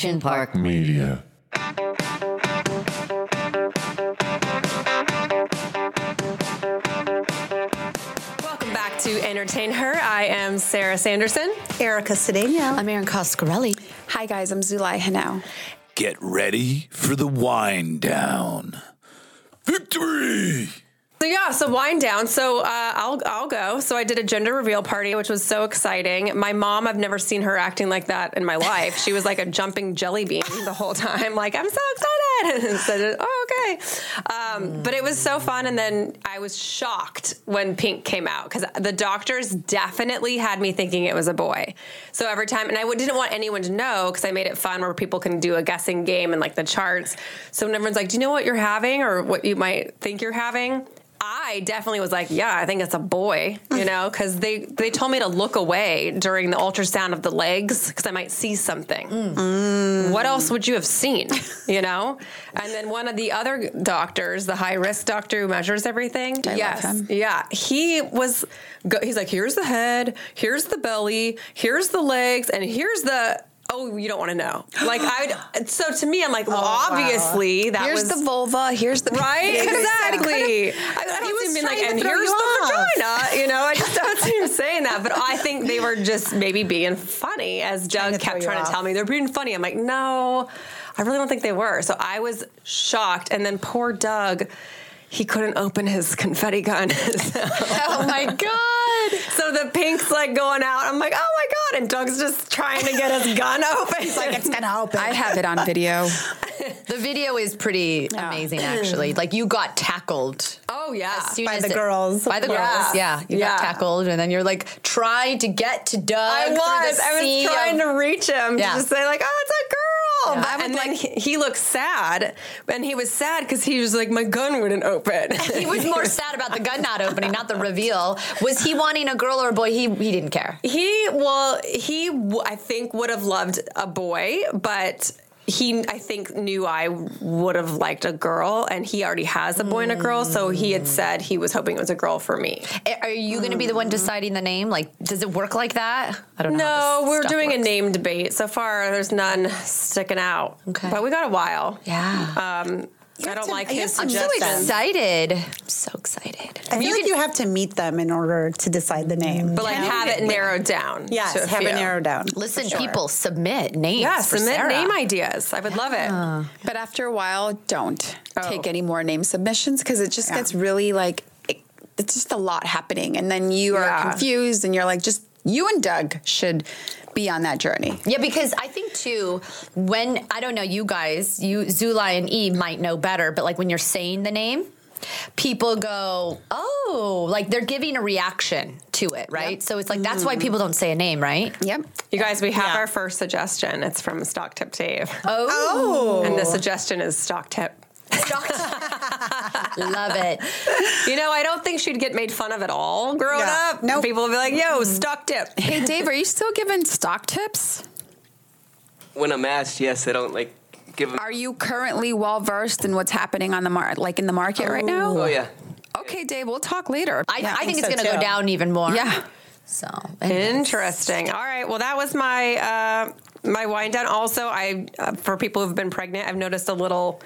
Action Park. Media. Welcome back to Entertain Her. I am Sara Sanderson. Erica Alcedeno. I'm Erin Coscarelli. Hi guys, I'm Zulay Henao. Get ready for the wind down. Victory! So yeah, so wind down. So uh, I'll I'll go. So I did a gender reveal party, which was so exciting. My mom, I've never seen her acting like that in my life. She was like a jumping jelly bean the whole time. Like I'm so excited. and said, oh, okay. Um, but it was so fun. And then I was shocked when Pink came out because the doctors definitely had me thinking it was a boy. So every time, and I didn't want anyone to know because I made it fun where people can do a guessing game and like the charts. So when everyone's like, "Do you know what you're having or what you might think you're having?" I definitely was like, yeah, I think it's a boy, you know, because they they told me to look away during the ultrasound of the legs because I might see something. Mm. What else would you have seen, you know? And then one of the other doctors, the high risk doctor who measures everything, love yes, yeah, he was. Go, he's like, here's the head, here's the belly, here's the legs, and here's the. Oh, you don't want to know. Like I. So to me, I'm like, well, oh, obviously that Here's was the vulva. Here's the Right, exactly. I, I don't He was see him being like, and here's the off." vagina. You know, I just don't see him saying that. But I think they were just maybe being funny, as Doug to kept you trying to tell me. They're being funny. I'm like, no, I really don't think they were. So I was shocked. And then poor Doug, he couldn't open his confetti gun. Oh my God. So the pink's like going out. I'm like, oh my God. And Doug's just trying to get his gun open. He's like it's gonna open. I have it on video. The video is pretty amazing, actually. Like you got tackled. oh, yeah. As soon By as the it- girls, By the of girls, course. yeah. You Yeah. got tackled, and then you're like trying to get to Doug. I was. the I was trying of- to reach him Yeah. to just say like, "Oh, it's a girl." Yeah. But- I and then he, he looked sad, and he was sad because he was like, "My gun wouldn't open." He was more sad about the gun not opening, not the reveal. Was he wanting a girl or a boy? He he didn't care. he well, he I think would have loved a boy, but. He, I think, knew I would have liked a girl, and he already has a boy and a girl. So he had said he was hoping it was a girl for me. Are you going to be the one deciding the name? Like, does it work like that? I don't know. No, we're doing a name debate. So far, there's none sticking out. Okay. but we got a while. Yeah. Um, I don't to- like his have I'm so suggestions. excited. I'm so excited. I feel like you have to meet them in order to decide the name. But like have it narrowed down. yes, to a have it few. narrowed down. Listen, sure. people submit names. Yeah, for submit Sara. name ideas. I would love it. But after a while, don't Oh. take any more name submissions because it just gets really like it, it's just a lot happening, and then you are Yeah. confused, and you're like, just you and Doug should be on that journey. Yeah, because I think too, when I don't know, you guys, you Zulay and Eve might know better, but like when you're saying the name, people go, "Oh," like they're giving a reaction to it, right? So it's like that's why people don't say a name, right? Yep. You guys, we have Yeah. our first suggestion. It's from Stock Tip Dave. Oh, And the suggestion is Stock Tip. love it. You know, I don't think she'd get made fun of at all growing Yeah. up. Nope. People would be like, yo, Stock Tip. Hey Dave, are you still giving stock tips? when I'm asked, yes, I don't like give them. Are you currently well versed in what's happening on the market, like in the market right now? Oh yeah. Okay, Dave, we'll talk later. I, Yeah, I I think think it's so going to go down even more. yeah. So Interesting. All right. Well, that was my uh, my wind down. Also, I uh, for people who've been pregnant, I've noticed a little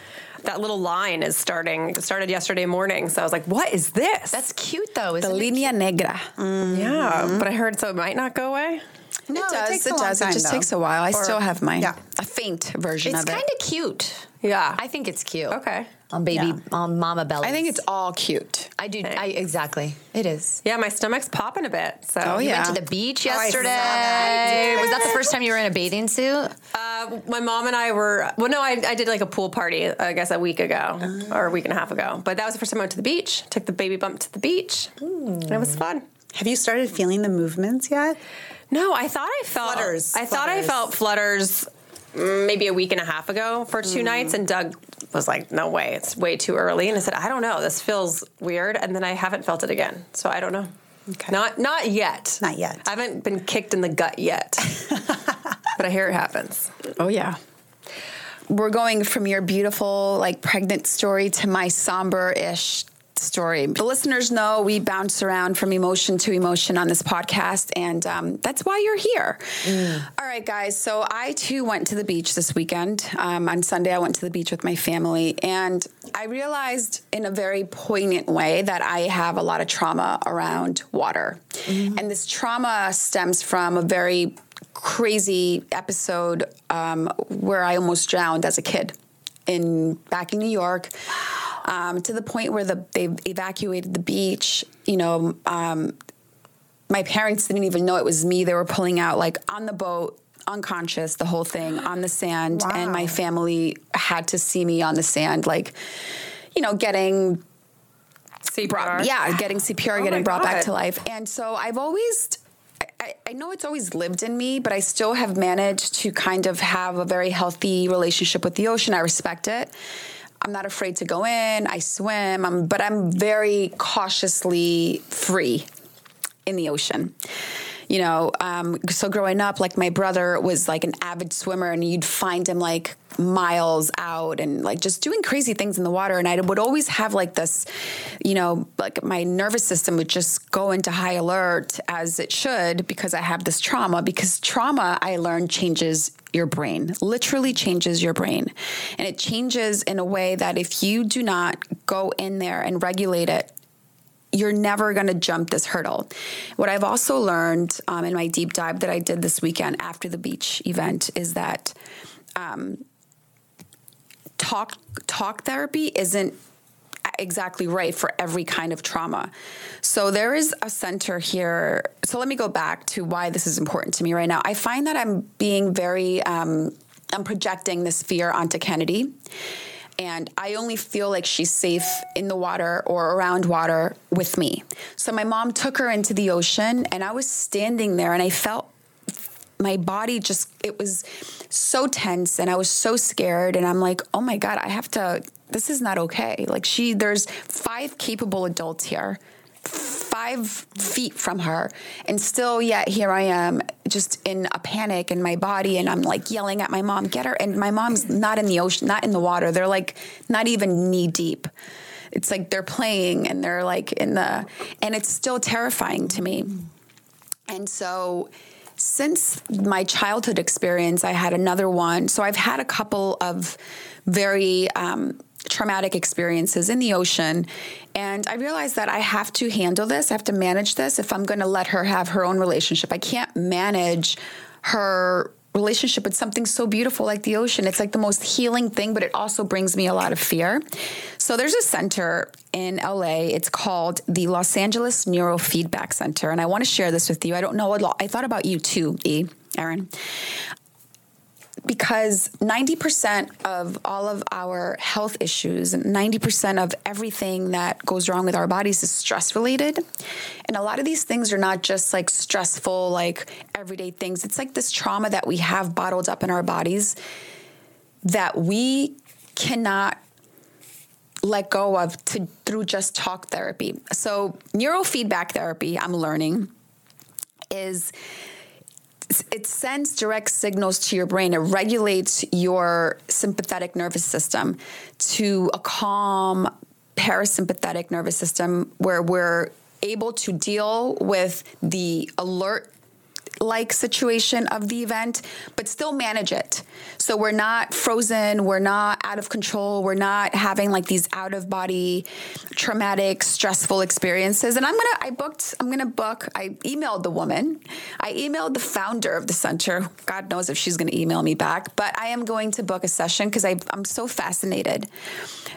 that little line is starting. It started yesterday morning, so I was like, "What is this?" That's cute though, The isn't it? The Linea nigra. Mm-hmm. yeah. But I heard so it might not go away. No, it does. takes It, a long does. time, it just though. takes a while. I Or- still have mine. Yeah. A faint version It's of it. It's kind of cute. Yeah. I think it's cute. Okay. On baby, Yeah. on mama belly. I think it's all cute. I do. I exactly. It is. Yeah, my stomach's popping a bit. So Oh, You yeah. went to the beach I saw yesterday. that. Was that the first time you were in a bathing suit? Uh, my mom and I were well. No, I, I did like a pool party. I guess a week ago or a week and a half ago. But that was the first time I went to the beach. Took the baby bump to the beach. And it was fun. Have you started feeling the movements yet? No, I thought I felt Flutters, I thought I felt flutters mm, maybe a week and a half ago for two mm. nights, and Doug was like, "No way, it's way too early." And I said, "I don't know, this feels weird," and then I haven't felt it again, so I don't know. Okay. Not not yet. Not yet. I haven't been kicked in the gut yet, but I hear it happens. Oh yeah. We're going from your beautiful like pregnant story to my somber-ish story. The listeners know we bounce around from emotion to emotion on this podcast, and um, that's why you're here. All right, guys. So I too went to the beach this weekend. Um, on Sunday, I went to the beach with my family, and I realized in a very poignant way that I have a lot of trauma around water. And this trauma stems from a very crazy episode um, where I almost drowned as a kid in back in New York. Um, to the point where the, they evacuated the beach. You know, um, my parents didn't even know it was me. They were pulling out like on the boat, unconscious, the whole thing on the sand, and my family had to see me on the sand, like you know, getting CPR. brought, yeah, getting CPR, Oh getting brought back to life. And so I've always, I, I know it's always lived in me, but I still have managed to kind of have a very healthy relationship with the ocean. I respect it. I'm not afraid to go in. I swim, I'm, but I'm very cautiously free in the ocean. You know, um, so growing up, like my brother was like an avid swimmer, and you'd find him like miles out and like just doing crazy things in the water. And I would always have like this, you know, like my nervous system would just go into high alert as it should because I have this trauma. Because trauma, I learned, changes your brain, literally changes your brain. And it changes in a way that if you do not go in there and regulate it, you're never going to jump this hurdle. What I've also learned um, in my deep dive that I did this weekend after the beach event is that um, talk talk therapy isn't exactly right for every kind of trauma. So there is a center here. So let me go back to why this is important to me right now. I find that I'm being very um, I'm projecting this fear onto Kennedy. And I only feel like she's safe in the water or around water with me. So my mom took her into the ocean, and I was standing there, and I felt my body just it was so tense and I was so scared and I'm like, "Oh my god, I have to this is not okay." Like she there's five capable adults here. 5 feet from her and still yet here I am just in a panic in my body and I'm like yelling at my mom, "Get her." And my mom's not in the ocean, not in the water. They're like not even knee deep. It's like they're playing and they're like in the and it's still terrifying to me. And so, since my childhood experience, I had another one. So, I've had a couple of very um, traumatic experiences in the ocean. And I realized that I have to handle this, I have to manage this if I'm going to let her have her own relationship. I can't manage her relationship with something so beautiful like the ocean. It's like the most healing thing, but it also brings me a lot of fear. So there's a center in LA. It's called the Los Angeles Neurofeedback Center. And I want to share this with you. I don't know a lot. I thought about you too, E, Erin. Because 90% of all of our health issues 90% of everything that goes wrong with our bodies is stress related. And a lot of these things are not just like stressful, like everyday things. It's like this trauma that we have bottled up in our bodies that we cannot let go of to, through just talk therapy. So, neurofeedback therapy, I'm learning, is it sends direct signals to your brain. It regulates your sympathetic nervous system to a calm parasympathetic nervous system where we're able to deal with the alert like situation of the event, but still manage it. So we're not frozen, we're not out of control, we're not having like these out of body traumatic, stressful experiences. And I'm gonna, I booked, I'm gonna book, I emailed the woman, I emailed the founder of the center. God knows if she's gonna email me back, but I am going to book a session because I'm so fascinated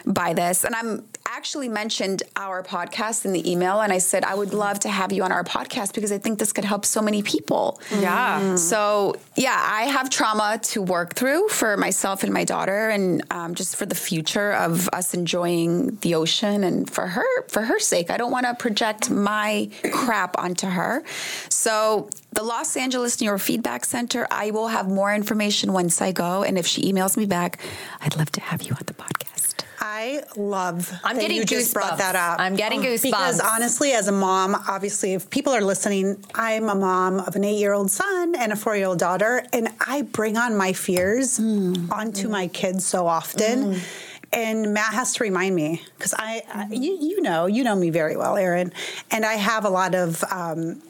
by this. And I'm actually mentioned our podcast in the email, and I said, I would love to have you on our podcast because I think this could help so many people. Yeah. So, yeah, I have trauma to work through for myself and my daughter, and um, just for the future of us enjoying the ocean, and for her, for her sake, I don't want to project my crap onto her. So, the Los Angeles Neurofeedback Center, I will have more information once I go, and if she emails me back, I'd love to have you on the podcast. I love I'm that getting you just goosebumps. brought that up. I'm getting goosebumps. Because honestly, as a mom, obviously, if people are listening, I'm a mom of an eight year old son and a four year old daughter, and I bring on my fears Mm. onto my kids so often. and Matt has to remind me because I, I you, you know, you know me very well, Erin, and I have a lot of um,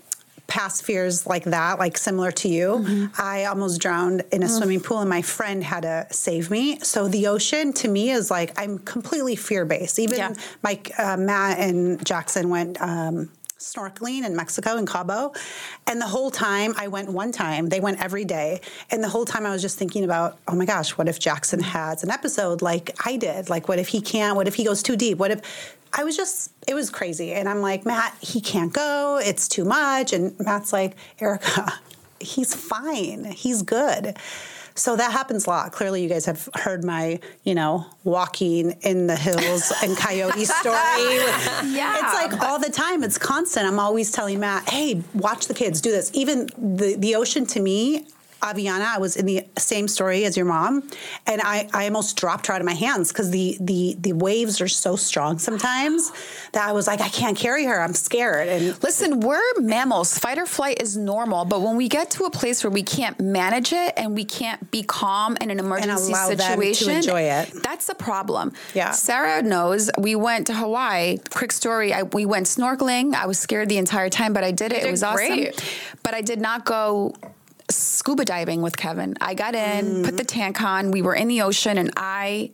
past fears like that, like similar to you. I almost drowned in a swimming pool, and my friend had to save me. So the ocean to me is like I'm completely fear based. Even Yeah. Mike, uh, Matt, and Jackson went. Um, snorkeling in Mexico in Cabo. And the whole time I went one time they went every day. And the whole time I was just thinking about oh my gosh what if Jackson has an episode like I did? Like what if he can't? What if he goes too deep? What if I was just it was crazy. And I'm like Matt he can't go. It's too much. And Matt's like Erica he's fine. He's good so that happens a lot. Clearly, you guys have heard my, you know, walking in the hills and coyote story. Yeah. It's like all the time. It's constant. I'm always telling Matt, hey, watch the kids, do this. Even the, the ocean to me, Aviana, I was in the same story as your mom, and I, I almost dropped her out of my hands because the, the the waves are so strong sometimes that I was like, I can't carry her. I'm scared. And Listen, we're mammals. Fight or flight is normal, but when we get to a place where we can't manage it and we can't be calm in an emergency allow them to situation, enjoy it. That's the problem. Yeah. Sara knows. We went to Hawaii. Quick story. I, we went snorkeling. I was scared the entire time, but I did it. It was awesome. But I did not go scuba diving with Kevin. I got in, put the tank on. We were in the ocean, and I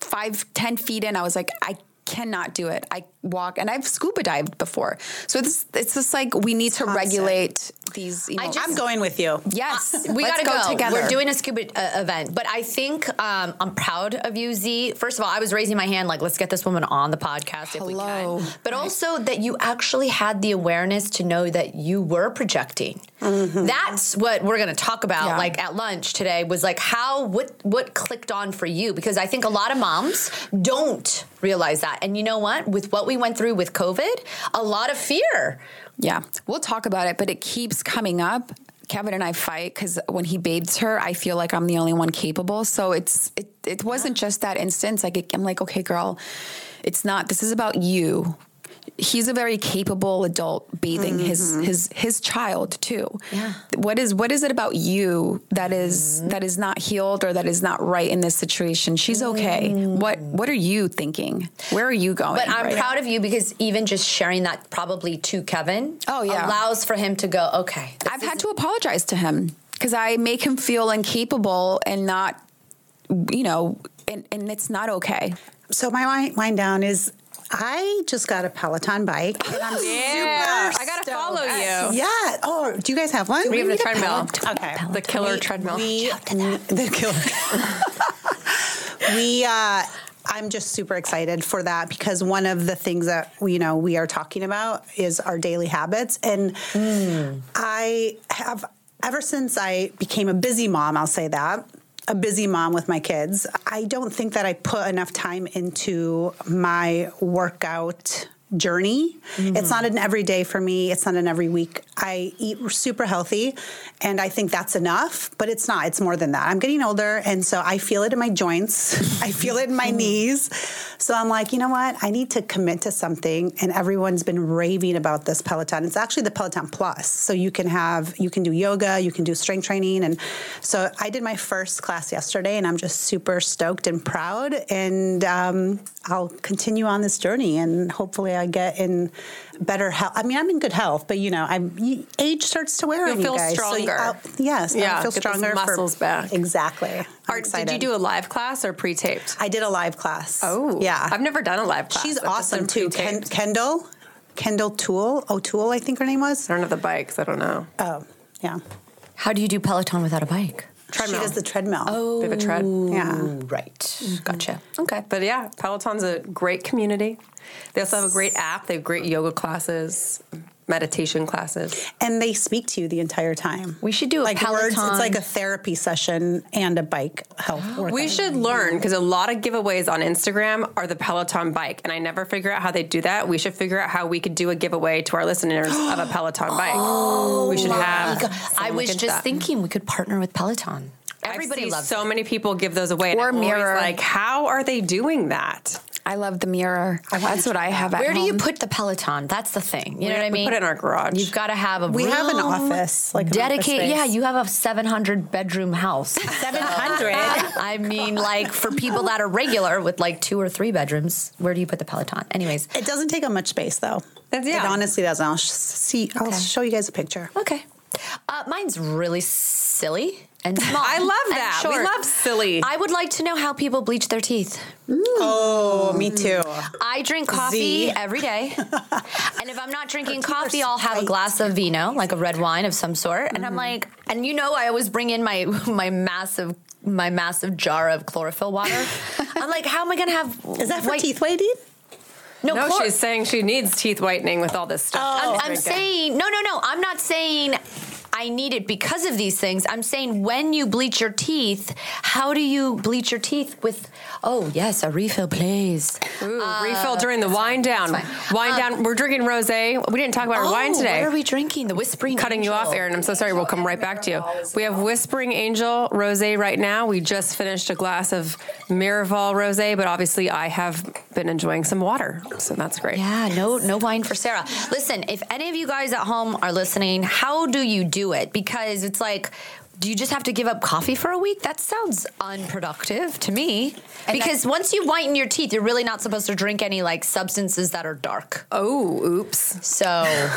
five, ten feet in, I was like, I cannot do it. I walk, and I've scuba dived before, so it's it's just like we need to constant. regulate these. Emotions. I'm going with you. Yes, We gotta go. together. We're doing a scuba uh, event, but I think um, I'm proud of you, Z. First of all, I was raising my hand, like, let's get this woman on the podcast if Hello. we can. But also that you actually had the awareness to know that you were projecting. Mm-hmm. That's what we're going to talk about, Yeah. like at lunch today. Was like how what what clicked on for you because I think a lot of moms don't realize that, and you know what? With what we went through with COVID, a lot of fear. Yeah, we'll talk about it, but it keeps coming up. Kevin and I fight because when he bathes her, I feel like I'm the only one capable. So it's it. It wasn't just that instance. Like it, I'm like, okay, girl, it's not. This is about you. He's a very capable adult bathing his mm-hmm. his his child too. Yeah. What is what is it about you that is- that is not healed or that is not right in this situation? She's okay. What mm. what are you thinking? Where are you going? But I'm right proud of you because even just sharing that probably to Kevin Oh, yeah. allows for him to go, okay. I've had to apologize to him because I make him feel incapable and not, you know, and, and it's not okay. So my wind, wind down is I just got a Peloton bike. And I'm Yeah, super I gotta stoked. follow you. Yeah. Oh, do you guys have one? We have a treadmill. Okay. The killer We- treadmill. We, the killer. we. Uh, I'm just super excited for that because one of the things that you know we are talking about is our daily habits, and I have ever since I became a busy mom. I'll say that. A busy mom with my kids. I don't think that I put enough time into my workout journey. It's mm-hmm. not an every day for me. It's not an every week. I eat super healthy and I think that's enough, but it's not. It's more than that. I'm getting older and so I feel it in my joints. I feel it in my knees. So I'm like, you know what? I need to commit to something and everyone's been raving about this Peloton. It's actually the Peloton Plus. So you can have you can do yoga, you can do strength training and so I did my first class yesterday and I'm just super stoked and proud and um, I'll continue on this journey and hopefully I get in better health. I mean, I'm in good health, but you know, I'm age starts to wear You'll on feel you guys. So you- stronger. I'll- yes, Yeah, I'll feel get those stronger. for- muscles back. Exactly. I'm Or excited. did you do a live class or pre-taped? I did a live class. Oh, yeah. I've never done a live class. She's I've awesome too. Ken- Kendall, Kendall Toole, O'Toole, I think her name was. I don't have the bikes. I don't know. Oh, yeah. How do you do Peloton without a bike? Treadmill. She does the treadmill. Oh, They have a tread. yeah. right. Gotcha. Okay. But yeah, Peloton's a great community. They also have a great app. They have great yoga classes, meditation classes. And they speak to you the entire time. We should do a like words. Peloton- It's like a therapy session and a bike health workout. We should learn because a lot of giveaways on Instagram are the Peloton bike, and I never figure out how they do that. We should figure out how we could do a giveaway to our listeners of a Peloton bike. Oh we should have. I was just that. thinking we could partner with Peloton. Everybody Everybody loves so many people give those away. and Or I'm Mirror. Like, how are they doing that? I love the mirror. That's what I have at Where do you home. put the Peloton? That's the thing. You know We- what I we mean? put it in our garage. You've got to have a We have an office, like an office dedicated. Yeah, you have a 700 bedroom house. 700. I mean, like for people that are regular with like two or three bedrooms, where do you put the Peloton? Anyways, It doesn't take up much space though. It's- yeah. It honestly doesn't. I'll sh- see. I'll show you guys a picture. okay. Uh, mine's really silly and small. I love and that. We short. love silly. I would like to know how people bleach their teeth. Oh, me too. I drink coffee Z. every day. and if I'm not drinking coffee, I'll have a glass of vino, like a red wine of some sort. And I'm Mm-hmm. like, and you know, I always bring in my my massive my massive jar of chlorophyll water. I'm like, how am I gonna have Is that for white- teeth whitening? No, no, chlor- she's saying she needs teeth whitening with all this stuff. I'm, I'm saying no, no, no. I'm not saying I need it because of these things. I'm saying when you bleach your teeth, how do you bleach your teeth with? Oh yes, a refill, please. Ooh, refill during the wine down. fine. Wine Um, down. We're drinking rosé. We didn't talk about our wine Oh, today. What are we drinking? The Whispering. Cutting you off, Angel. Erin. I'm so sorry. We'll come right back to you. We have Whispering Angel rosé right now. We just finished a glass of Miraval rosé, but obviously I have been enjoying some water, so that's great. Yeah, no, no wine for Sara. Listen, if any of you guys at home are listening, how do you do it? Because it's like, do you just have to give up coffee for a week? That sounds unproductive to me. because once you whiten your teeth, you're really not supposed to drink any like substances that are dark. Oh, oops. So.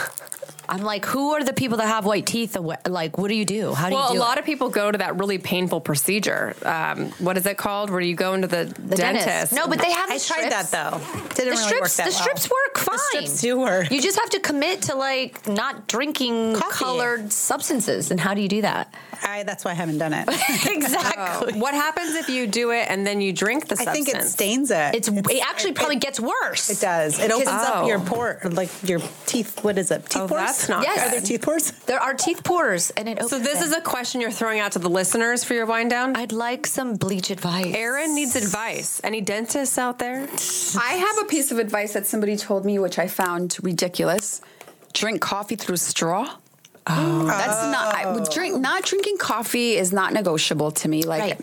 I'm like, who are the people that have white teeth? Like, what do you do? How do Well, you do a lot it? of people go to that really painful procedure. Um, what is it called? Where you go into the, the dentist? dentist. No, but they have. The I tried that though. Didn't The really strips, work that the well. strips work fine. The strips do work. You just have to commit to like not drinking Coffee. colored substances. And how do you do that? I, that's why I haven't done it. exactly. What happens if you do it and then you drink the I think it stains it. It's, it actually probably gets worse. It does. It opens Oh. up your pore, like your teeth. What is it? Teeth Oh, pores? that's not Yes. Are there teeth pores? There are teeth pores, and it opens. So this it. is a question you're throwing out to the listeners for your wind down. I'd like some bleach advice. Erin needs advice. Any dentists out there? I have a piece of advice that somebody told me, which I found ridiculous. Drink coffee through straw. Oh, that's not. I, would drink oh. not drinking coffee is not negotiable to me. Like,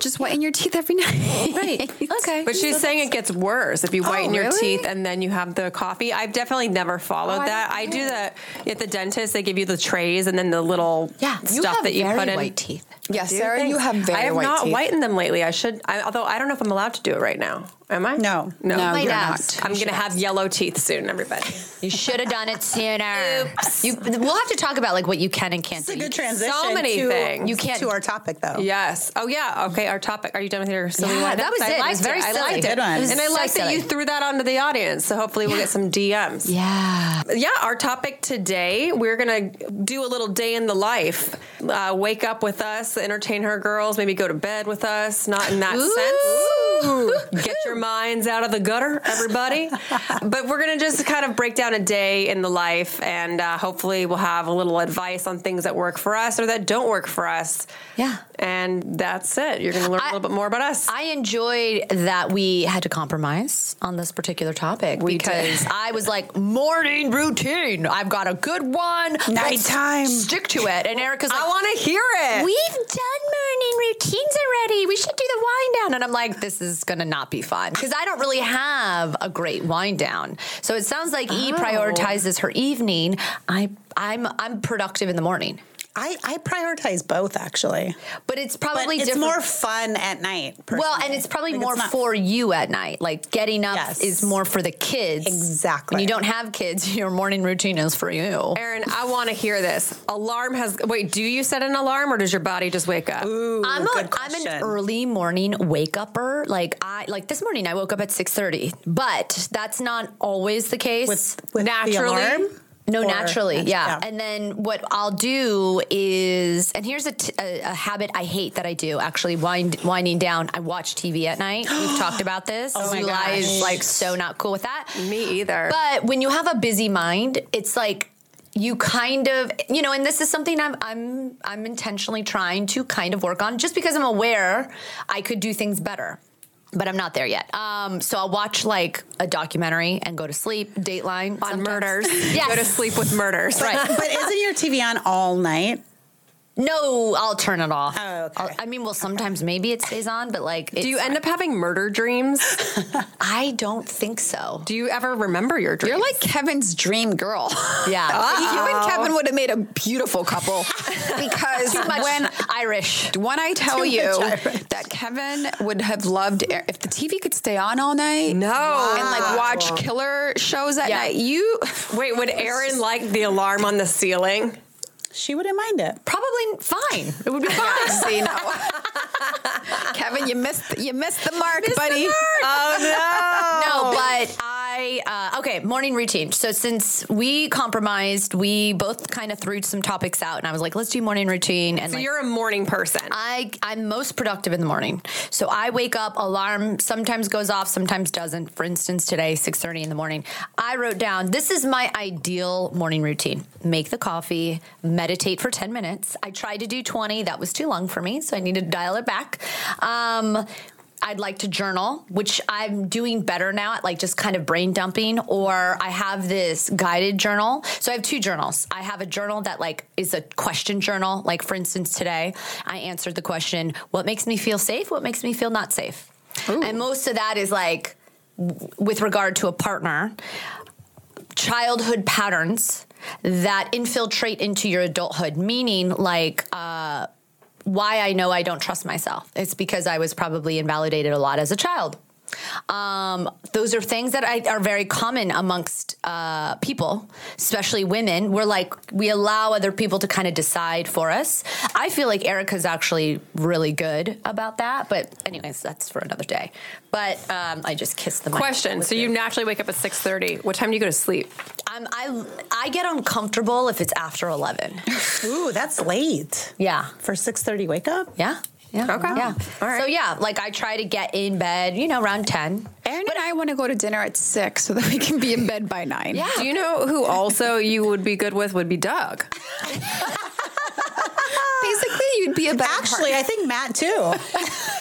just whiten your teeth every night. Right. Okay. But she's saying it gets worse if you oh, whiten your really? teeth and then you have the coffee. I've definitely never followed Oh, that. I didn't do know. that at the dentist. They give you the trays and then the little yeah, you stuff have that you very put in. white teeth. Yes, Do Sara, you have very I have white not teeth. whitened them lately. I should, I, although I don't know if I'm allowed to do it right now. Am I? No. no, No, you're ask. not. I'm gonna have yellow teeth soon, everybody. You should have done it sooner. You, we'll have to talk about like what you can and can't It's a do. good transition. So many to, things. You can't- to our topic though. Yes. Oh yeah. Okay. Our topic. Are you done with your silly Yeah, that was I it. It liked was very I silly. liked Good it. It And I so like that you threw that onto the audience. So hopefully we'll get some DMs. Yeah. Yeah, our topic today, we're going to do a little day in the life. Uh, wake up with us, entertain her girls, maybe go to bed with us, not in that sense. Get your minds out of the gutter, everybody. but we're going to just kind of break down a day in the life and uh, hopefully we'll have a little advice on things that work for us or that don't work for us. Yeah. And that's it. You're going to learn a I- little bit more about us. I enjoyed that we had to compromise on this particular topic We because. I was like, morning routine. I've got a good one. Nighttime. Stick to it. And Erica's like, I want to hear it. We've done morning routines already. We should do the wind down. And I'm like, this is going to not be fun because I don't really have a great wind down. So it sounds like E Oh. prioritizes her evening. I, I'm, I'm productive in the morning. I, I prioritize both actually. But it's But probably it's different. more fun at night. well, and it's probably Like, more not- for you at night. Like getting up Yes. is more for the kids. Exactly. When you don't have kids, your morning routine is for you. Erin, I want to hear this. Alarm has. Wait, do you set an alarm or does your body just wake up? Ooh, I'm good a, I'm an early morning wake upper. Like I like this morning I woke up at 6:30. But that's not always the case. with, with Naturally? The alarm? No, naturally, natu- yeah. And then what I'll do is, and here's a, t- a, a habit I hate that I do. Actually, wind, winding down. I watch TV at night. We've talked about this. Oh my is like so not cool with that. Me either. But when you have a busy mind, it's like you kind of you know and this is something I'm I'm I'm intentionally trying to kind of work on just because I'm aware I could do things better. But I'm not there yet. Um, so I'll watch like a documentary and go to sleep. Dateline on sometimes. murders. Yes. Go to sleep with murders. Right. But isn't your TV on all night? No, I'll turn it off. Oh, okay. I'll- I mean, well, sometimes maybe it stays on, but like, Do you end up having murder dreams? I don't think so. Do you ever remember your dreams? You're like Kevin's dream girl. Yeah. you and Kevin would have made a beautiful couple because Too much when Irish. when I tell Too you that Kevin would have loved if the TV could stay on all night. No. And like watch killer shows at Yeah. night. You Wait, would Erin like the alarm on the ceiling? She wouldn't mind it. Probably fine. It would be fine. see no. Kevin, you missed you missed the mark, buddy. Oh No, but I uh, okay. Morning routine. So since we compromised, we both kind of threw some topics out, and I was like, "Let's do morning routine." And So like, you're a morning person. I I'm most productive in the morning. So I wake up, alarm sometimes goes off, sometimes doesn't. For instance, today 6:30 in the morning. I wrote down this is my ideal morning routine. Make the coffee, meditate for 10 minutes. I tried to do 20, that was too long for me, so I need to dial it back. Um I'd like to journal, which I'm doing better now at like just kind of brain dumping, or I have this guided journal. So I have two journals. I have a journal that like is a question journal. Like for instance, today I answered the question, what makes me feel safe? What makes me feel not safe? And most of that is like w- with regard to a partner, childhood patterns that infiltrate into your adulthood, meaning like uh, why I know I don't trust myself. It's because I was probably invalidated a lot as a child. Um, those are things that I, are very common amongst uh, people, especially women. We're like, we allow other people to kind of decide for us. I feel like Erica's actually really good about that. But, anyways, that's for another day. But um, I just kissed the mic. Question. So you naturally wake up at 6:30. What time do you go to sleep? I'm, I, I get uncomfortable if it's after 11. Ooh, that's late. Yeah. For 6.30 wake up? Yeah. Yeah. Okay. Yeah. All right. So yeah, like I try to get in bed, you know, around 10. Erin and I want to go to dinner at six so that we can be in bed by nine. Yeah. Do you know who also you would be good with would be Doug? Basically, you'd be a better Actually, I think Matt too.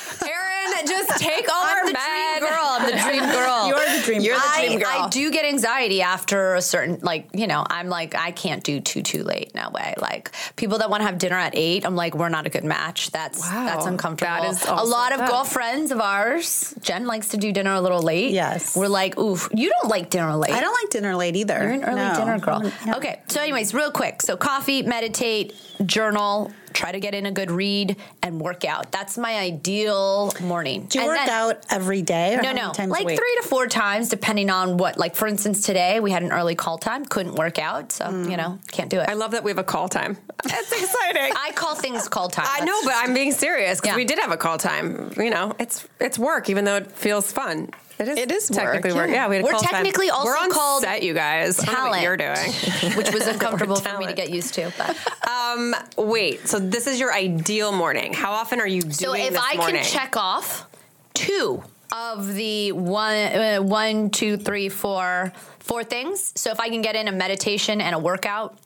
Erin, just take all I'm our the bed. dream girl. I'm the dream girl. You're the dream You're the girl. dream I, girl. I do get anxiety after a certain like you know I'm like I can't do too too late no way like people that want to have dinner at eight I'm like we're not a good match that's Wow. that's uncomfortable That is a lot of tough. girlfriends of ours Jen likes to do dinner a little late Yes. we're like oof you don't like dinner late I don't like dinner late either. You're an early No. dinner girl. Yeah. Okay, so anyways, real quick. So coffee, meditate, journal, try to get in a good read, and work out. That's my ideal morning. Do you And work then- out every day? Or No, no, times like three to four times, depending on what. Like for instance, today we had an early call time, couldn't work out, so Mm. you know, can't do it. I love that we have a call time. That's exciting. I call things call time. I know, but I'm being serious because Yeah. we did have a call time. You know, it's it's work, even though it feels fun. It is. It is technically work. yeah. Yeah, we had we're call time. technically also We're on called set, you guys. I don't know talent, what you're doing. which was uncomfortable for me to get used to. But Um, wait. So this is your ideal morning. How often are you doing So if I morning? can check off two of the one, uh, one, two, three, four, four things. So if I can get in a meditation and a workout,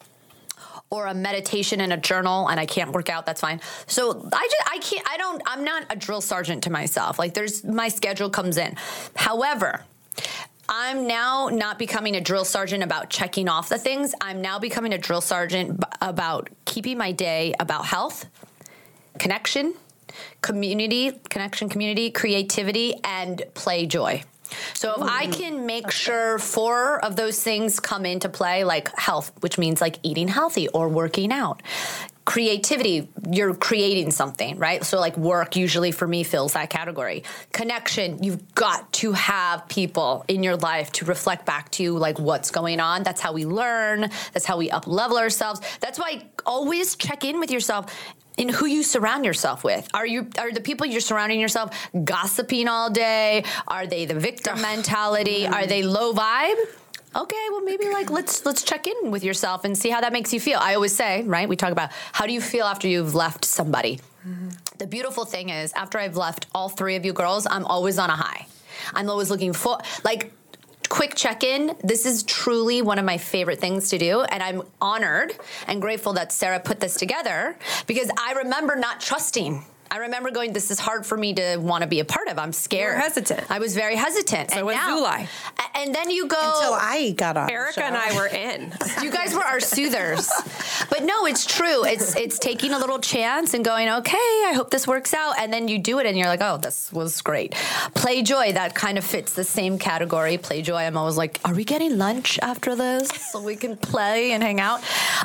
or a meditation and a journal, and I can't work out, that's fine. So I just I can't I don't I'm not a drill sergeant to myself. Like there's my schedule comes in. However. I'm now not becoming a drill sergeant about checking off the things. I'm now becoming a drill sergeant about keeping my day about health, connection, community, connection, community, creativity, and play joy. So if I mm. can make sure four of those things come into play, like health, which means like eating healthy or working out. Creativity, you're creating something, right? So like work usually for me fills that category. Connection, you've got to have people in your life to reflect back to you like what's going on. That's how we learn. That's how we up level ourselves. That's why always check in with yourself in who you surround yourself with. Are you are the people you're surrounding yourself gossiping all day? Are they the victim mentality? Are they low vibe? Okay, well maybe like let's let's check in with yourself and see how that makes you feel. I always say, right? We talk about how do you feel after you've left somebody. Mm-hmm. The beautiful thing is after I've left all three of you girls, I'm always on a high. I'm always looking for like quick check in. This is truly one of my favorite things to do. And I'm honored and grateful that Sara put this together because I remember not trusting. I remember going, this is hard for me to want to be a part of. I'm scared. were hesitant. I was very hesitant. So and was now, Zulay. And then you go. Until I got on. the Erica show. and I were in. you guys were our soothers. But no, it's true. It's it's taking a little chance and going, okay, I hope this works out, and then you do it, and you're like, oh, this was great. Play Joy, that kind of fits the same category. Play Joy, I'm always like, are we getting lunch after this so we can play and hang out,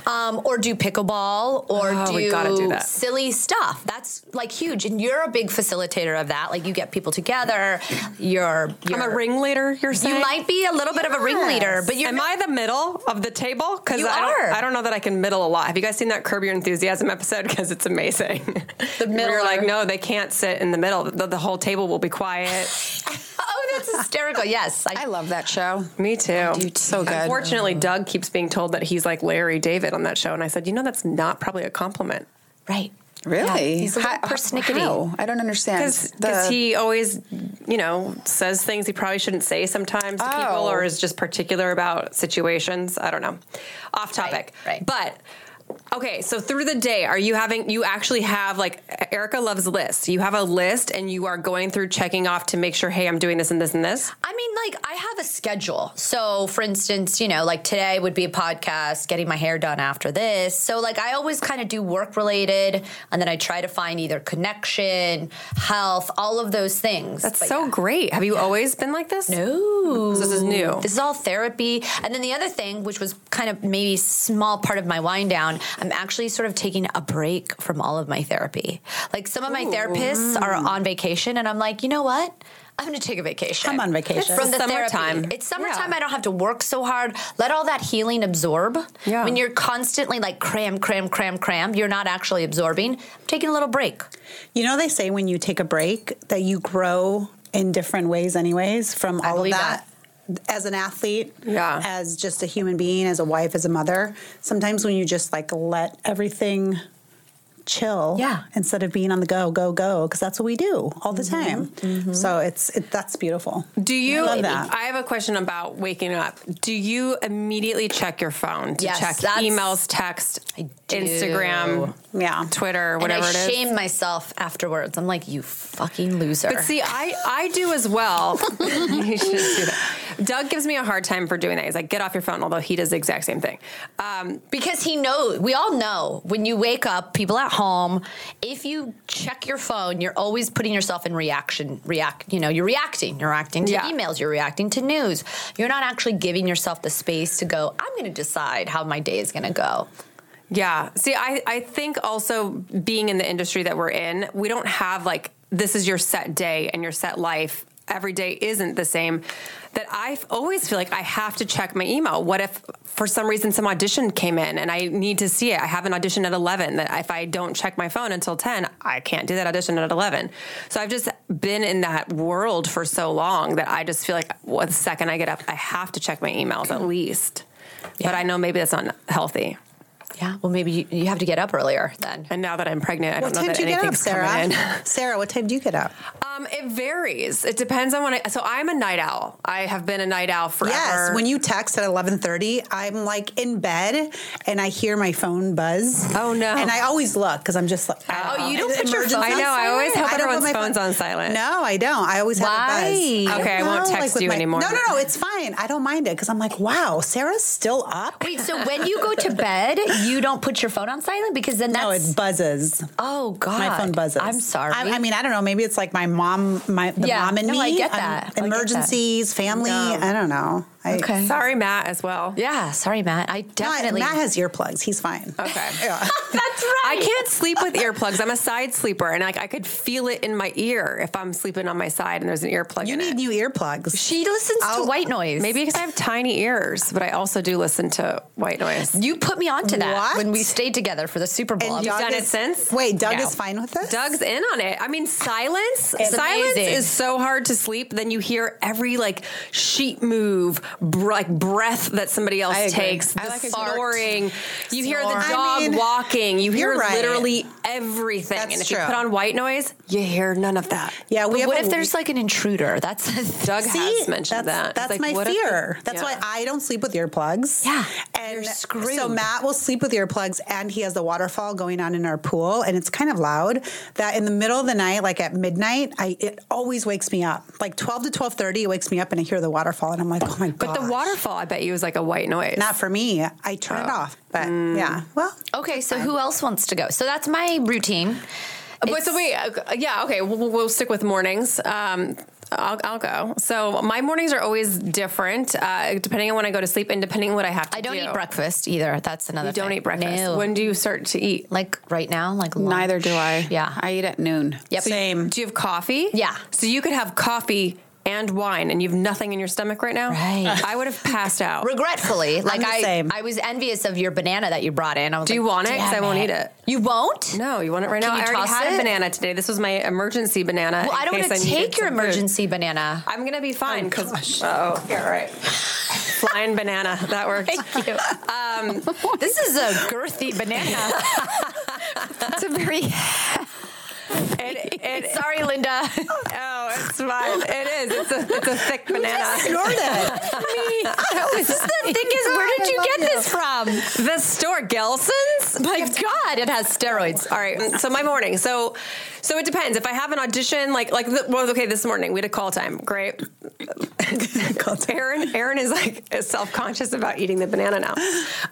um, or do pickleball, or Oh, do, we gotta do that. silly stuff. That's like huge, and you're a big facilitator of that. Like you get people together. You're, you're I'm a ringleader. You're saying You might be a little bit of a ringleader, but you're Am I the middle of the table? Because I are. don't, I don't know that I can middle a lot. Have you guys seen that Curb Your Enthusiasm episode? Because it's amazing. The middle You're like, no, they can't sit in the middle. The, the whole table will be quiet. Oh, that's hysterical. Yes, I love that show. Me too. Dude, so good. Unfortunately, Doug keeps being told that he's like Larry David on that show, and I said, you know, that's not probably a compliment. right. Really? Yeah, he's a How- persnickety. how? I don't understand. Because he always, you know, says things he probably shouldn't say sometimes to people, Oh. or is just particular about situations. I don't know. Off topic. right. But okay, so through the day, are you having? You actually have like Erica loves lists. You have a list, and you are going through checking off to make sure, hey, I'm doing this and this and this. I mean, like, I have a schedule. So, for instance, you know, like today would be a podcast, getting my hair done after this. So, like, I always kind of do work related, and then I try to find either connection, health, all of those things. That's But so yeah. great. Have you always been like this? No. This is new. This is all therapy. And then the other thing, which was kind of maybe small part of my wind down, I'm actually sort of taking a break from all of my therapy. Like some of my therapists are on vacation, and I'm like, you know what? I'm going to take a vacation. I'm on vacation. From the Summertime. therapy. It's summertime. Yeah. I don't have to work so hard. Let all that healing absorb. Yeah. When you're constantly like cram, cram, cram, cram, you're not actually absorbing. I'm taking a little break. You know, they say when you take a break that you grow in different ways, anyways, from all of believe that. As an athlete, Yeah. as just a human being, as a wife, as a mother, sometimes when you just like let everything chill, Yeah. instead of being on the go, go, go, because that's what we do all the Mm-hmm. time. So it's it, that's beautiful. Do you? I love that. I have a question about waking up. Do you immediately check your phone to Yes, check emails, text, Instagram, Yeah. Twitter, whatever and I it is? shame myself afterwards. I'm like, you fucking loser. But see, I, I do as well. you should do that. Doug gives me a hard time for doing that. He's like, get off your phone, although he does the exact same thing. Um, because he knows, we all know when you wake up, people at home, if you check your phone, you're always putting yourself in reaction, react, you know, you're reacting. You're reacting to Yeah. emails, you're reacting to news. You're not actually giving yourself the space to go, I'm going to decide how my day is going to go. Yeah. See, I, I think also being in the industry that we're in, we don't have like, this is your set day and your set life. Every day isn't the same. That I always feel like I have to check my email. What if for some reason some audition came in and I need to see it? I have an audition at 11 that if I don't check my phone until 10, I can't do that audition at 11. So I've just been in that world for so long that I just feel like well, the second I get up, I have to check my emails at least. But I know maybe that's not healthy. Yeah. Well, maybe you, you have to get up earlier then. And now that I'm pregnant, I What don't know that do you get up, anything's Sara? coming in. Sara, what time do you get up? Um, it varies. It depends on when I. So I'm a night owl. I have been a night owl forever. Yes, when you text at eleven thirty, I'm like in bed and I hear my phone buzz. Oh, no. And I always look because I'm just like, Oh, you don't put your phone I know. I always silent? hope I don't put everyone's my phone's phone- on silent. No, I don't. I always have Why? it buzz. Okay, I won't don't text with you anymore. No, no, no. It's fine. I don't mind it because I'm like, wow, Sara's still up. Wait, so when you go to bed, you don't put your phone on silent because then that's. No, it buzzes. oh, God. My phone buzzes. I'm sorry. I, I mean, I don't know. Maybe it's like my mom, my the Yeah. mom and No, me. I get Um, that. I get that. emergencies, family. No. I don't know. I, Okay. Sorry, Matt, as well. yeah, sorry, Matt. I Matt, definitely. Matt has earplugs. He's fine. Okay. Yeah. That's right. I can't sleep with earplugs. I'm a side sleeper, and like I could feel it in my ear if I'm sleeping on my side and there's an earplug. You need it. new earplugs. She listens to I'll- white noise. Maybe because I have tiny ears, but I also do listen to white noise. you put me onto that What? when we stayed together for the Super Bowl. And I was Doug like, done it since? Wait, Doug No. is fine with this. Doug's in on it. I mean, silence. It's silence amazing. is so hard to sleep. Then you hear every like sheet move, br- like breath that somebody else takes, the like a good snoring. You hear the dog I mean, walking. You hear right. literally everything. That's and if true. you put on white noise, you hear none of that. Yeah, we But have what a- if there's like an intruder? That's Doug See, has mentioned that's, that. That's It's my like, if fear. the- that's yeah. why I don't sleep with earplugs. Yeah, and you're so Matt will sleep with earplugs, and he has the waterfall going on in our pool, and it's kind of loud. That in the middle of the night, like at midnight, I it always wakes me up. Like twelve to twelve thirty, it wakes me up, and I hear the waterfall, and I'm like, oh my god. But the waterfall, I bet you, was like a white noise. Not for me. I turn it off. But yeah. Well, Okay, so who else wants to go? So that's my routine. But so wait, uh, yeah, okay, we'll, we'll stick with mornings. Um, I'll, I'll go. So my mornings are always different, uh, depending on when I go to sleep and depending on what I have to I don't do. eat breakfast either. That's another. You don't thing. eat breakfast. No. When do you start to eat? like right now, like lunch. Neither do I. Yeah. I eat at noon. Yep. same. Do you have coffee? Yeah. So you could have coffee and wine, and you have nothing in your stomach right now. Right. I would have passed out. Regretfully, like the I, same. I was envious of your banana that you brought in. I was Do you like, want it? 'Cause I won't eat it." You won't? No, you want it right Can now. you I already toss had it? a banana today. This was my emergency banana. Well, I in don't want to needed take your some food. emergency banana. I'm gonna be fine because oh, yeah, right. Flying banana that worked. Thank you. Um, this is a girthy banana. It's a very It, it, Sorry, Linda. oh, it's fine. It is. It's a it's a thick banana. snorted. this is the thing is, where did you get this from? The store Gelson's. My God, it has steroids. All right. So my morning. So so it depends. If I have an audition, like like the, well, okay, this morning we had a call time. Great. call time. Erin Erin is like self conscious about eating the banana now.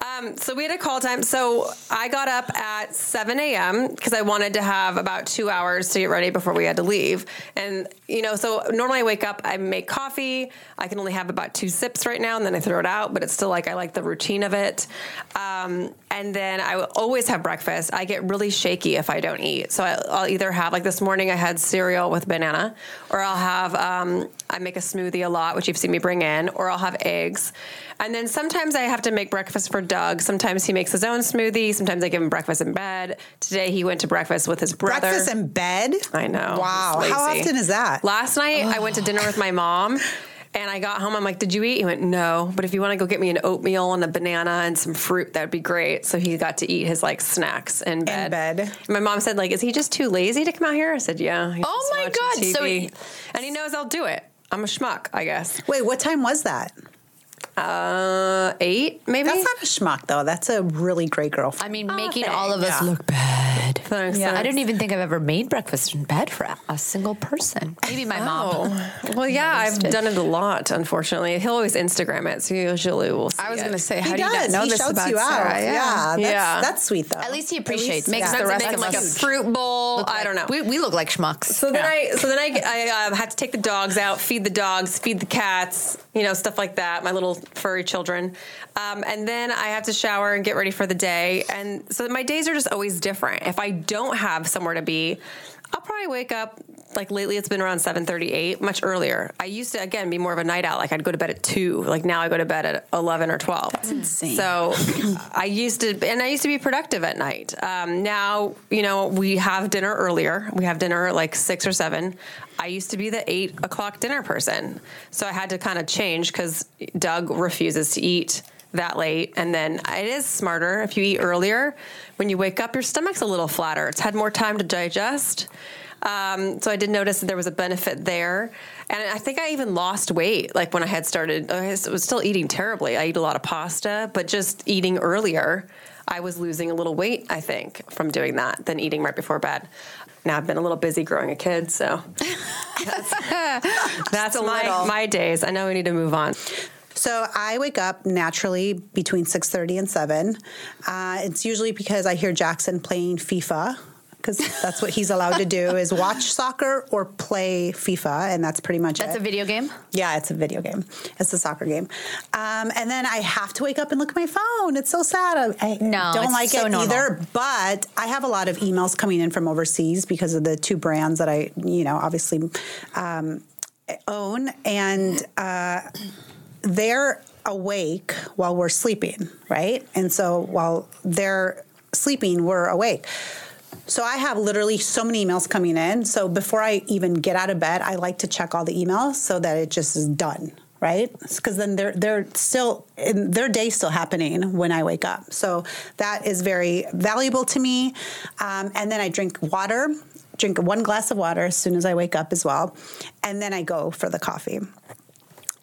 Um, so we had a call time. So I got up at seven a.m. because I wanted to have about two hours to get ready before we had to leave. And you know, so normally I wake up, I make coffee. I can only have about two sips right now, and then I throw it out. But it's still like I like the routine of it. Um, and then I will always have breakfast. I get really shaky if I don't eat. So I, I'll either have like this morning I had cereal with banana, or I'll have um, I make a smoothie a lot, which you've seen me bring in, or I'll have eggs. And then sometimes I have to make breakfast for Doug. Sometimes he makes his own smoothie. Sometimes I give him breakfast in bed. Today he went to breakfast with his brother. Breakfast in bed? I know. Wow. How often is that? Last night I went to dinner with my mom. And I got home. I'm like, "Did you eat?" He went, "No." But if you want to go get me an oatmeal and a banana and some fruit, that'd be great. So he got to eat his like snacks in bed. In bed. And my mom said, "Like, is he just too lazy to come out here?" I said, "Yeah." Oh my God, so he- and he knows I'll do it. I'm a schmuck, I guess. Wait, what time was that? Uh, eight maybe. That's not a schmuck, though. That's a really great girlfriend. I mean, Oh, making thanks. all of us Yeah. look bad. Thanks, I thanks. don't even think I've ever made breakfast in bed for a, a single person. Maybe my mom. Oh, well, yeah, I've done it a lot. Unfortunately, he'll always Instagram it, so usually we'll. See I was going to say, he how does. do you not know he this about you out. Sara? Yeah, that's, Yeah. that's sweet, though. At least he appreciates. makes Makes the the rest rest of like a fruit bowl. I don't know. We, we look like schmucks. So then I, so then I, I um, have to take the dogs out, feed the dogs, feed the cats, you know, stuff like that. My little furry children, um, and then I have to shower and get ready for the day. And so my days are just always different. If I don't have somewhere to be, I'll probably wake up. Like lately, it's been around seven thirty eight, much earlier. I used to again be more of a night owl. Like I'd go to bed at two. Like now I go to bed at eleven or twelve. That's insane. So I used to, and I used to be productive at night. Um, now, you know, we have dinner earlier. We have dinner at like six or seven. I used to be the eight o'clock dinner person. So I had to kind of change because Doug refuses to eat that late. And then it is smarter if you eat earlier. When you wake up, your stomach's a little flatter. It's had more time to digest. Um, so I did notice that there was a benefit there. And I think I even lost weight like when I had started. I was still eating terribly. I eat a lot of pasta, but just eating earlier, I was losing a little weight, I think, from doing that than eating right before bed. Now I've been a little busy growing a kid, so that's, that's my, little. my days. I know we need to move on. So I wake up naturally between 6:30 and 7. Uh, it's usually because I hear Jackson playing FIFA because that's what he's allowed to do is watch soccer or play FIFA, and that's pretty much That's it. That's a video game. Yeah, it's a video game. It's a soccer game. Um, and then I have to wake up and look at my phone. It's so sad. I, I No, don't like so it normal. either. But I have a lot of emails coming in from overseas because of the two brands that I, you know, obviously um, own. And uh, they're awake while we're sleeping, right? And so while they're sleeping, we're awake. So I have literally so many emails coming in. So before I even get out of bed, I like to check all the emails so that it just is done, right? Because then they're they're still their day still happening when I wake up. So that is very valuable to me. Um, and then I drink water, drink one glass of water as soon as I wake up as well, and then I go for the coffee.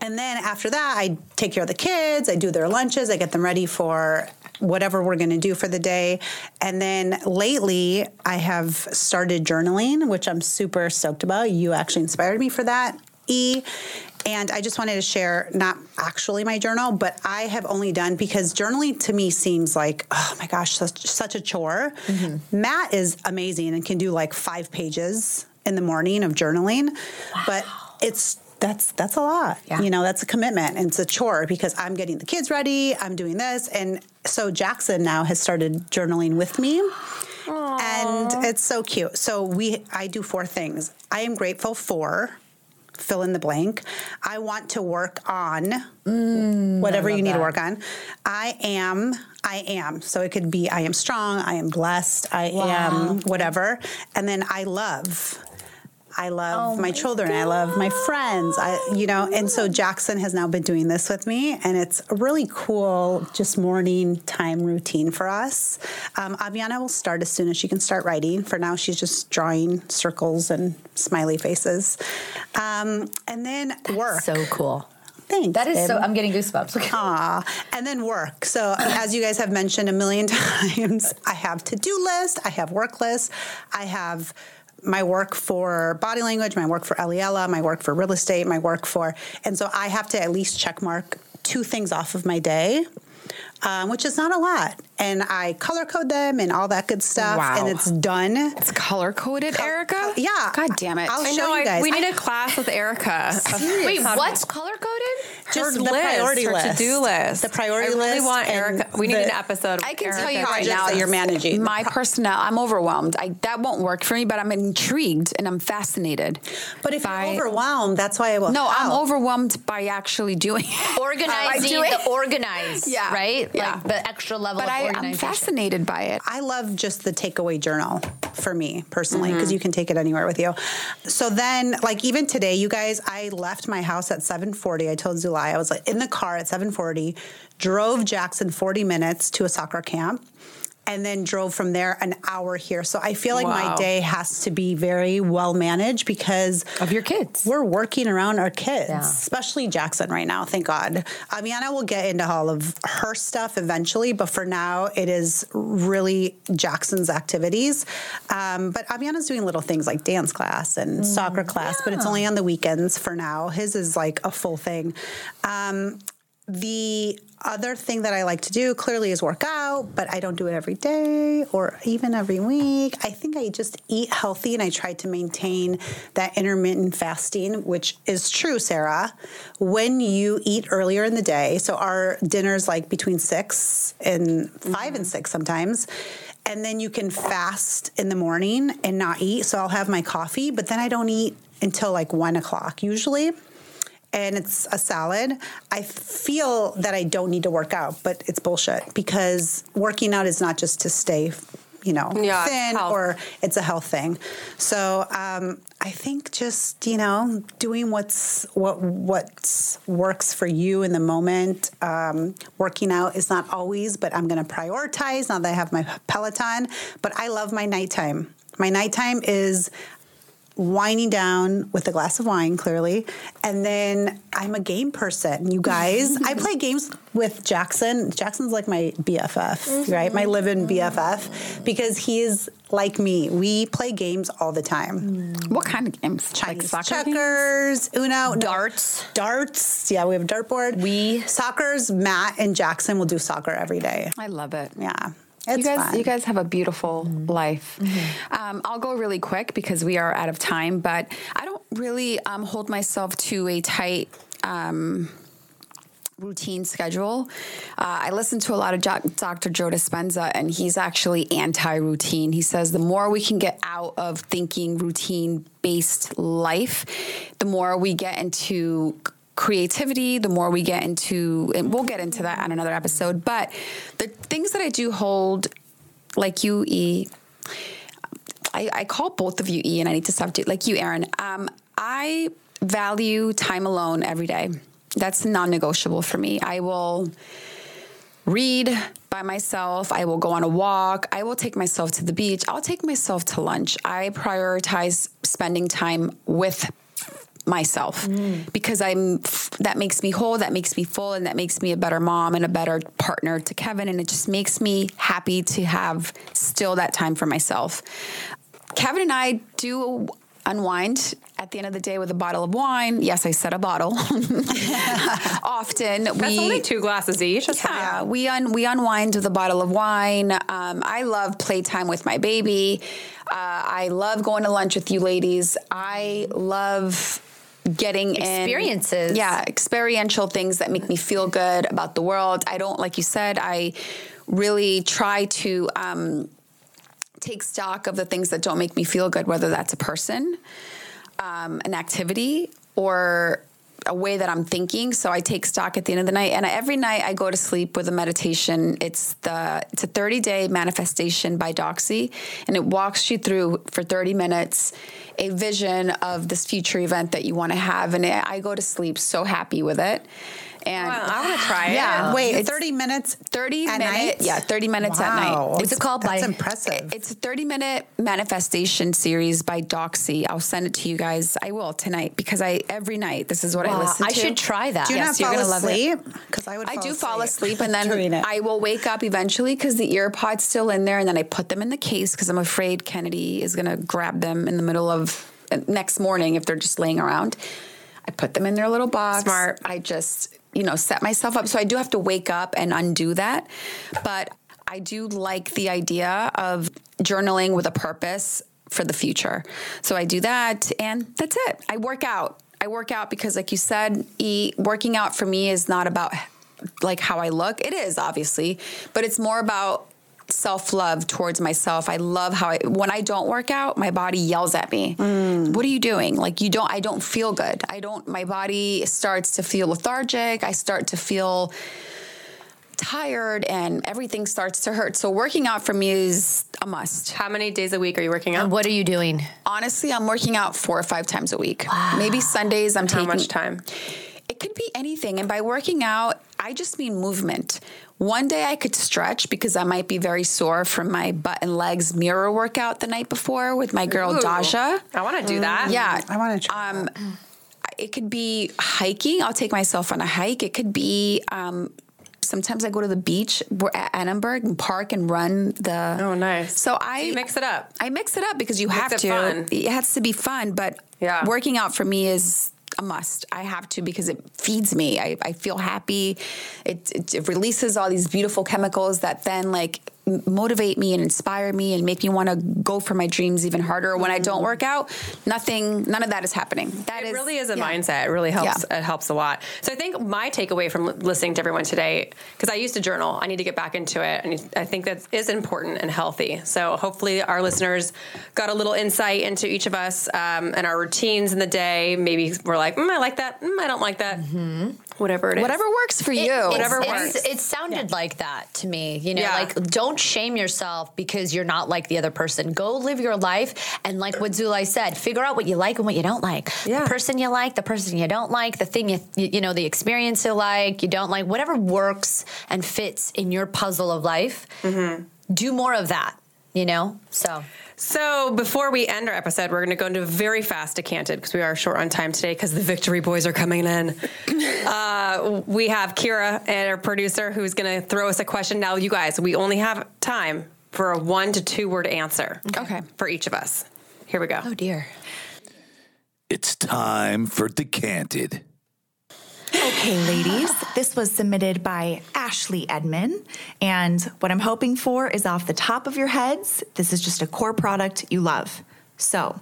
And then after that, I take care of the kids, I do their lunches, I get them ready for whatever we're going to do for the day. And then lately, I have started journaling, which I'm super stoked about. You actually inspired me for that. E And I just wanted to share not actually my journal, but I have only done because journaling to me seems like, oh my gosh, such, such a chore. Mm-hmm. Matt is amazing and can do like five pages in the morning of journaling, but it's that's that's a lot. Yeah. You know, that's a commitment and it's a chore because I'm getting the kids ready, I'm doing this. And so Jackson now has started journaling with me. And it's so cute. So we I do four things. I am grateful for fill in the blank. I want to work on whatever you need to work on. I am I am. So it could be I am strong, I am blessed, I am whatever. And then I love. I love my, children. I love my friends. I, you know, and so Jackson has now been doing this with me, and it's a really cool, just morning time routine for us. Um, Aviana will start as soon as she can start writing. For now, she's just drawing circles and smiley faces, um, and then work. So cool. Thanks, That is so. I'm getting goosebumps. Aw, and then work. So, as you guys have mentioned a million times, I have to do list, I have work list, I have my work for body language, my work for Eliella, my work for real estate, my work for, and so I have to at least check mark two things off of my day. Um, which is not a lot, and I color code them and all that good stuff, Wow. and it's done. It's color coded, Erica. yeah. God damn it. I'll I show know. you I, guys. we need I- a class with Erica. Wait, what's color coded? Just her the list, priority her list. to-do list. The priority I really list want Erica. We need the- an episode. I can Erica tell you right now that you're managing. My personnel, I'm overwhelmed. I, that won't work for me, but I'm intrigued and I'm fascinated. But if by- you're overwhelmed, that's why I will. No, I'm overwhelmed by actually doing it. Organizing do it. the organize. Yeah. Right. Yeah. Like the extra level But of I, I'm fascinated by it. I love just the takeaway journal for me personally Mm-hmm. because you can take it anywhere with you. So then, like even today, you guys, I left my house at 7:40. I told Zulay I was like in the car at 7:40, drove Jackson 40 minutes to a soccer camp. And then drove from there an hour here. So I feel like my day has to be very well managed because Of your kids. We're working around our kids, Yeah. especially Jackson right now. Thank God. Aviana will get into all of her stuff eventually, but for now, it is really Jackson's activities. Um, but Aviana's doing little things like dance class and soccer class, but it's only on the weekends for now. His is like a full thing. Um, the other thing that I like to do clearly is work out, but I don't do it every day or even every week. I think I just eat healthy and I try to maintain that intermittent fasting, which is true, Sara. When you eat earlier in the day, so our dinner's like between six and 5 and six sometimes. And then you can fast in the morning and not eat. So I'll have my coffee, but then I don't eat until like one o'clock usually and it's a salad, I feel that I don't need to work out, but it's bullshit because working out is not just to stay, you know, Yeah, thin health. or it's a health thing. So um, I think just you know doing what's what what works for you in the moment. Um, working out is not always, but I'm going to prioritize now that I have my Peloton. But I love my nighttime. My nighttime is winding down with a glass of wine, clearly. And then I'm a game person, you guys. I play games with Jackson. Jackson's like my BFF, mm-hmm. right? My live in mm-hmm. BFF because he's like me. We play games all the time. Mm. What kind of games? Chinese like soccer games? checkers, Uno, no, Darts. darts. Yeah, we have a dartboard. We- soccer's Matt and Jackson will do soccer every day. I love it. Yeah, it's you guys, fun. you guys have a beautiful life. Um, I'll go really quick because we are out of time. But I don't really um, hold myself to a tight. Um, routine schedule. Uh, I listen to a lot of Jo- Dr. Joe Dispenza, and he's actually anti-routine. He says the more we can get out of thinking routine-based life, the more we get into creativity, the more we get into, and we'll get into that on another episode. But the things that I do hold, like you, E, I, I call both of you E, and I need to stop do like you, Erin. Um, I value time alone every day. That's non-negotiable for me. I will read by myself. I will go on a walk. I will take myself to the beach. I'll take myself to lunch. I prioritize spending time with myself because I'm that makes me whole, that makes me full, and that makes me a better mom and a better partner to Kevin. And it just makes me happy to have still that time for myself. Kevin and I do unwind at the end of the day with a bottle of wine. Yes, I said a bottle. Often That's we only two glasses each. That's yeah, fine. we un- we unwind with a bottle of wine. Um, I love playtime with my baby. Uh, I love going to lunch with you ladies. I love getting in- Experiences. yeah, experiential things that make me feel good about the world. I don't, like you said, I really try to. Um, take stock of the things that don't make me feel good, whether that's a person, um, an activity, or a way that I'm thinking. So I take stock at the end of the night, and every night I go to sleep with a meditation. It's the it's a 30 day manifestation by Doxy, and it walks you through for 30 minutes a vision of this future event that you want to have, and I go to sleep so happy with it. And Wow, I want to try it. Yeah. Wait, It's 30 minutes 30 at minute, night? yeah, 30 minutes at night. Wow. What's it called? That's By- impressive. It's a 30 minute manifestation series by Doxy. I'll send it to you guys. I will tonight because I every night this is what I listen to. I should try that. Do you Yes, not you're fall gonna love asleep? Because I would. I fall do fall asleep and then. I will wake up eventually because the ear pod's still in there and then I put them in the case because I'm afraid Kennedy is going to grab them in the middle of uh, next morning if they're just laying around. I put them in their little box. Smart. I just, you know, set myself up. So I do have to wake up and undo that. But I do like the idea of journaling with a purpose for the future. So I do that and that's it. I work out. I work out because like you said, e, working out for me is not about like how I look. It is obviously, but it's more about self-love towards myself. I love how I when I don't work out, my body yells at me. Mm. What are you doing? Like you don't I don't feel good. I don't my body starts to feel lethargic. I start to feel tired and everything starts to hurt. So working out for me is a must. How many days a week are you working out? And what are you doing? Honestly, I'm working out 4 or 5 times a week. Maybe Sundays I'm How taking How much time? It could be anything. And by working out, I just mean movement. One day I could stretch because I might be very sore from my butt and legs mirror workout the night before with my girl Ooh. Daja. I want to do that. Yeah. I want to try. Um, it could be hiking. I'll take myself on a hike. It could be um, sometimes I go to the beach at Annenberg and park and run the. Oh, nice. So I You mix it up. I mix it up because you Makes have it to. fun. It has to be fun, but Yeah. working out for me is a must. I have to because it feeds me. I, I feel happy. It, it, it releases all these beautiful chemicals that then like motivate me and inspire me and make me want to go for my dreams even harder. When I don't work out, nothing, none of that is happening. That It is- really is a yeah. mindset. It really helps. Yeah. It helps a lot. So I think my takeaway from listening to everyone today, because I used to journal, I need to get back into it, and I think that is important and healthy. So hopefully our listeners got a little insight into each of us um, and our routines in the day. Maybe we're like, mm, I like that. Mm, I don't like that. Whatever it is. Whatever works for you. It- Whatever it's- works. It sounded like that to me. You know, Yeah. like don't shame yourself because you're not like the other person. Go live your life, and like what Zulay said, figure out what you like and what you don't like. Yeah. The person you like, the person you don't like, the thing you you you know, the experience you like, you don't like, whatever works and fits in your puzzle of life. Mm-hmm. Do more of that. You know, so So before we end our episode, we're going to go into very fast decanted because we are short on time today because the Victory Boys are coming in. uh, we have Kira and our producer who's going to throw us a question. Now, you guys, we only have time for a one to two word answer. Okay. For each of us. Here we go. oh dear. It's time for Decanted. Okay, ladies, this was submitted by Ashley Edmond. And what I'm hoping for is off the top of your heads, this is just a core product you love. So,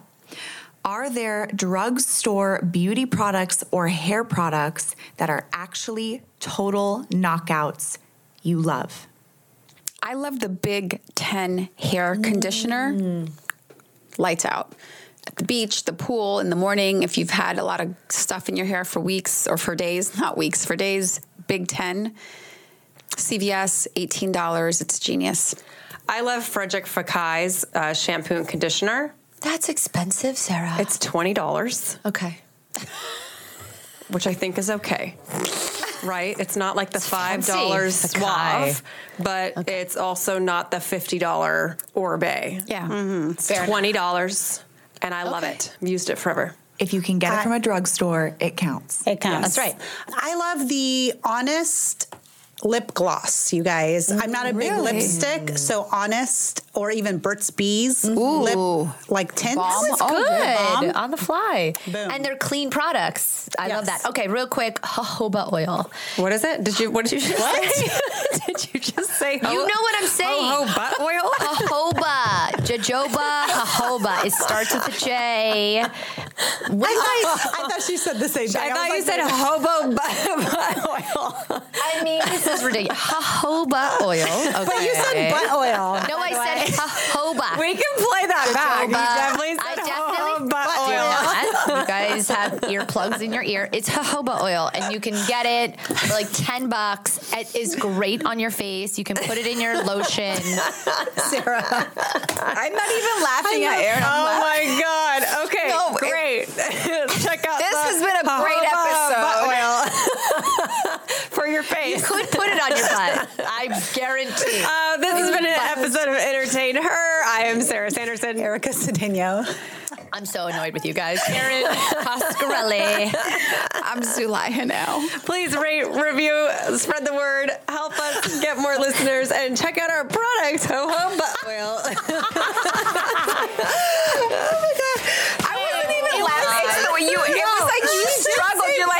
are there drugstore beauty products or hair products that are actually total knockouts you love? I love the Big 10 hair conditioner. Mm. Lights out. At the beach, the pool, in the morning, if you've had a lot of stuff in your hair for weeks or for days, not weeks, for days, Big 10. CVS, $18. It's genius. I love Frederic Fekkai's uh, shampoo and conditioner. That's expensive, Sara. It's $20, okay. which I think is okay. Right? It's not like the $5 fancy. Suave, but it's also not the $50 Oribe. Yeah. It's twenty dollars, and I love it. I've used it forever. If you can get it from a drugstore, it counts. It counts. That's right. I love the honest lip gloss, you guys. I'm not a big Really? lipstick, so Honest or even Burt's Bees lip like tints. Balm? It's Oh, good Bomb. on the fly, Boom. and they're clean products. I love that. Okay, real quick, jojoba oil. What is it? Did you? What did you just say? did you just say? You know what I'm saying? Butt oil. Jojoba, jojoba, jojoba. It starts with a J. What guys? I thought she said the same thing. I was thought you like, said hobo butt, butt oil. I mean, this is ridiculous. Jojoba oil. Okay. But you said butt oil. No, I said jojoba. We can play that back. You definitely said not. You guys have earplugs in your ear. It's jojoba oil, and you can get it for like ten bucks. It is great on your face. You can put it in your lotion. Sara. I'm not even laughing at Erin. I'm Oh laughing. my god. Okay, No, it- great. Check out This the has been a great episode. oil for your face. You could put it on your butt. I guarantee. Uh, this has been an episode of EntertainHer. I am Sara Sanderson. Erica Alcedeno. I'm so annoyed with you guys. Erin Coscarelli. I'm Zulay Henao. Please rate, review, spread the word, help us get more listeners, and check out our products, ho ho butt oil. oh my God. I wasn't even laughing. You, it was like you struggled. You're like,